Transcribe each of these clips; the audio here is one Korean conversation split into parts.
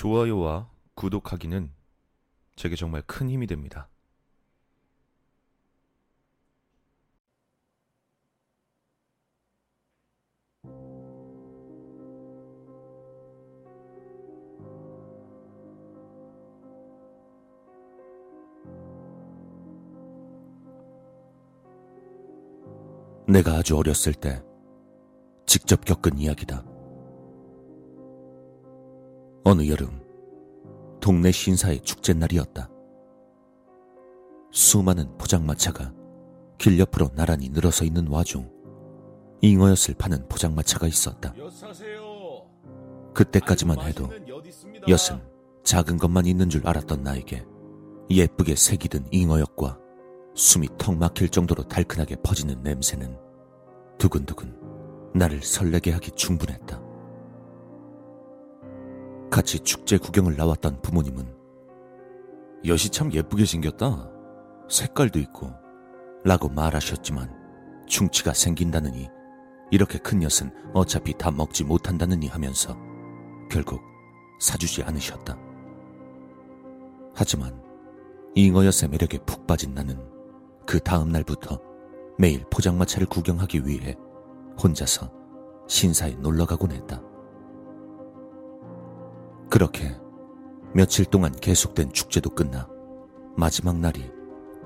좋아요와 구독하기는 제게 정말 큰 힘이 됩니다. 내가 아주 어렸을 때 직접 겪은 이야기다. 어느 여름 동네 신사의 축제 날이었다. 수많은 포장마차가 길 옆으로 나란히 늘어서 있는 와중 잉어엿을 파는 포장마차가 있었다. 그때까지만 해도 엿은 작은 것만 있는 줄 알았던 나에게 예쁘게 색이 든 잉어엿과 숨이 턱 막힐 정도로 달큰하게 퍼지는 냄새는 두근두근 나를 설레게 하기 충분했다. 같이 축제 구경을 나왔던 부모님은 엿이 참 예쁘게 생겼다. 색깔도 있고. 라고 말하셨지만 충치가 생긴다느니 이렇게 큰 엿은 어차피 다 먹지 못한다느니 하면서 결국 사주지 않으셨다. 하지만 잉어엿의 매력에 푹 빠진 나는 그 다음 날부터 매일 포장마차를 구경하기 위해 혼자서 신사에 놀러 가곤 했다. 그렇게 며칠 동안 계속된 축제도 끝나 마지막 날이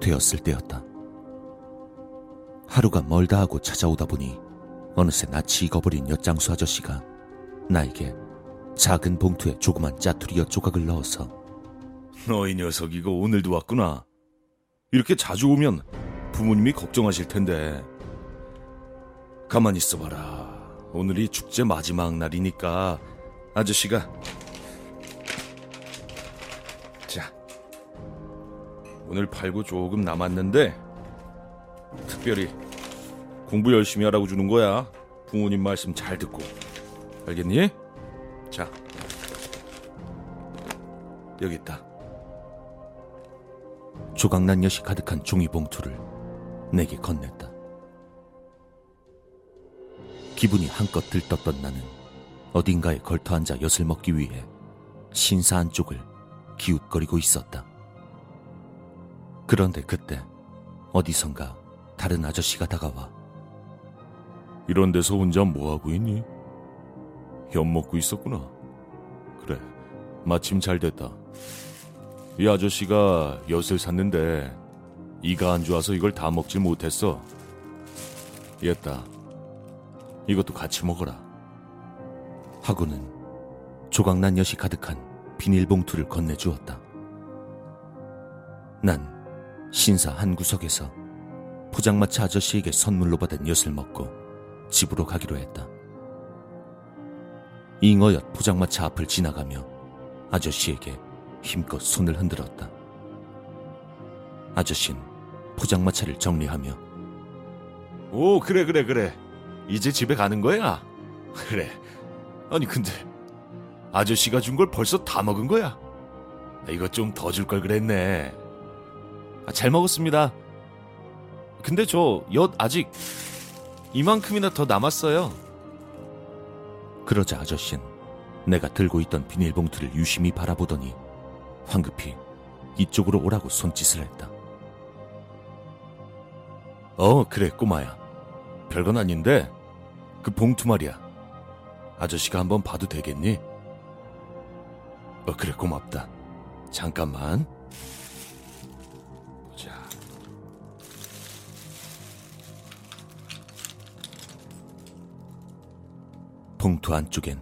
되었을 때였다. 하루가 멀다 하고 찾아오다 보니 어느새 낯이 익어버린 엿장수 아저씨가 나에게 작은 봉투에 조그만 짜투리 엿 조각을 넣어서 너이 녀석 이거 오늘도 왔구나. 이렇게 자주 오면 부모님이 걱정하실 텐데. 가만히 있어봐라. 오늘이 축제 마지막 날이니까 아저씨가 오늘 팔고 조금 남았는데 특별히 공부 열심히 하라고 주는 거야. 부모님 말씀 잘 듣고 알겠니? 자 여기 있다. 조각난 엿이 가득한 종이 봉투를 내게 건넸다. 기분이 한껏 들떴던 나는 어딘가에 걸터앉아 엿을 먹기 위해 신사 안쪽을 기웃거리고 있었다. 그런데 그때 어디선가 다른 아저씨가 다가와 이런 데서 혼자 뭐하고 있니? 엿 먹고 있었구나. 그래, 마침 잘 됐다. 이 아저씨가 엿을 샀는데 이가 안 좋아서 이걸 다 먹질 못했어. 얘다. 이것도 같이 먹어라. 하고는 조각난 엿이 가득한 비닐봉투를 건네주었다. 난 신사 한 구석에서 포장마차 아저씨에게 선물로 받은 엿을 먹고 집으로 가기로 했다. 잉어엿 포장마차 앞을 지나가며 아저씨에게 힘껏 손을 흔들었다. 아저씨는 포장마차를 정리하며 오, 그래, 그래, 그래. 이제 집에 가는 거야? 그래. 아니, 근데 아저씨가 준 걸 벌써 다 먹은 거야? 이거 좀더 줄 걸 그랬네. 아, 잘 먹었습니다. 근데 저 엿 아직 이만큼이나 더 남았어요. 그러자 아저씨는 내가 들고 있던 비닐봉투를 유심히 바라보더니 황급히 이쪽으로 오라고 손짓을 했다. 어, 그래, 꼬마야. 별건 아닌데, 그 봉투 말이야. 아저씨가 한번 봐도 되겠니? 어, 그래, 고맙다. 잠깐만. 봉투 안쪽엔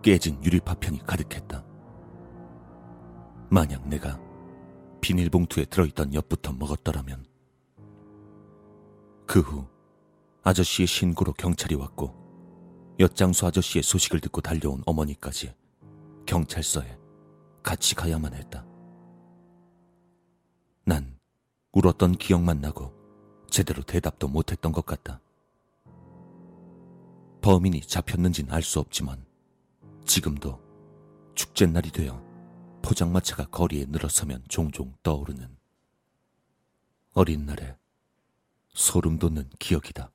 깨진 유리 파편이 가득했다. 만약 내가 비닐봉투에 들어있던 엿부터 먹었더라면 그 후 아저씨의 신고로 경찰이 왔고 엿장수 아저씨의 소식을 듣고 달려온 어머니까지 경찰서에 같이 가야만 했다. 난 울었던 기억만 나고 제대로 대답도 못했던 것 같다. 범인이 잡혔는진 알 수 없지만 지금도 축제날이 되어 포장마차가 거리에 늘어서면 종종 떠오르는 어린 날의 소름 돋는 기억이다.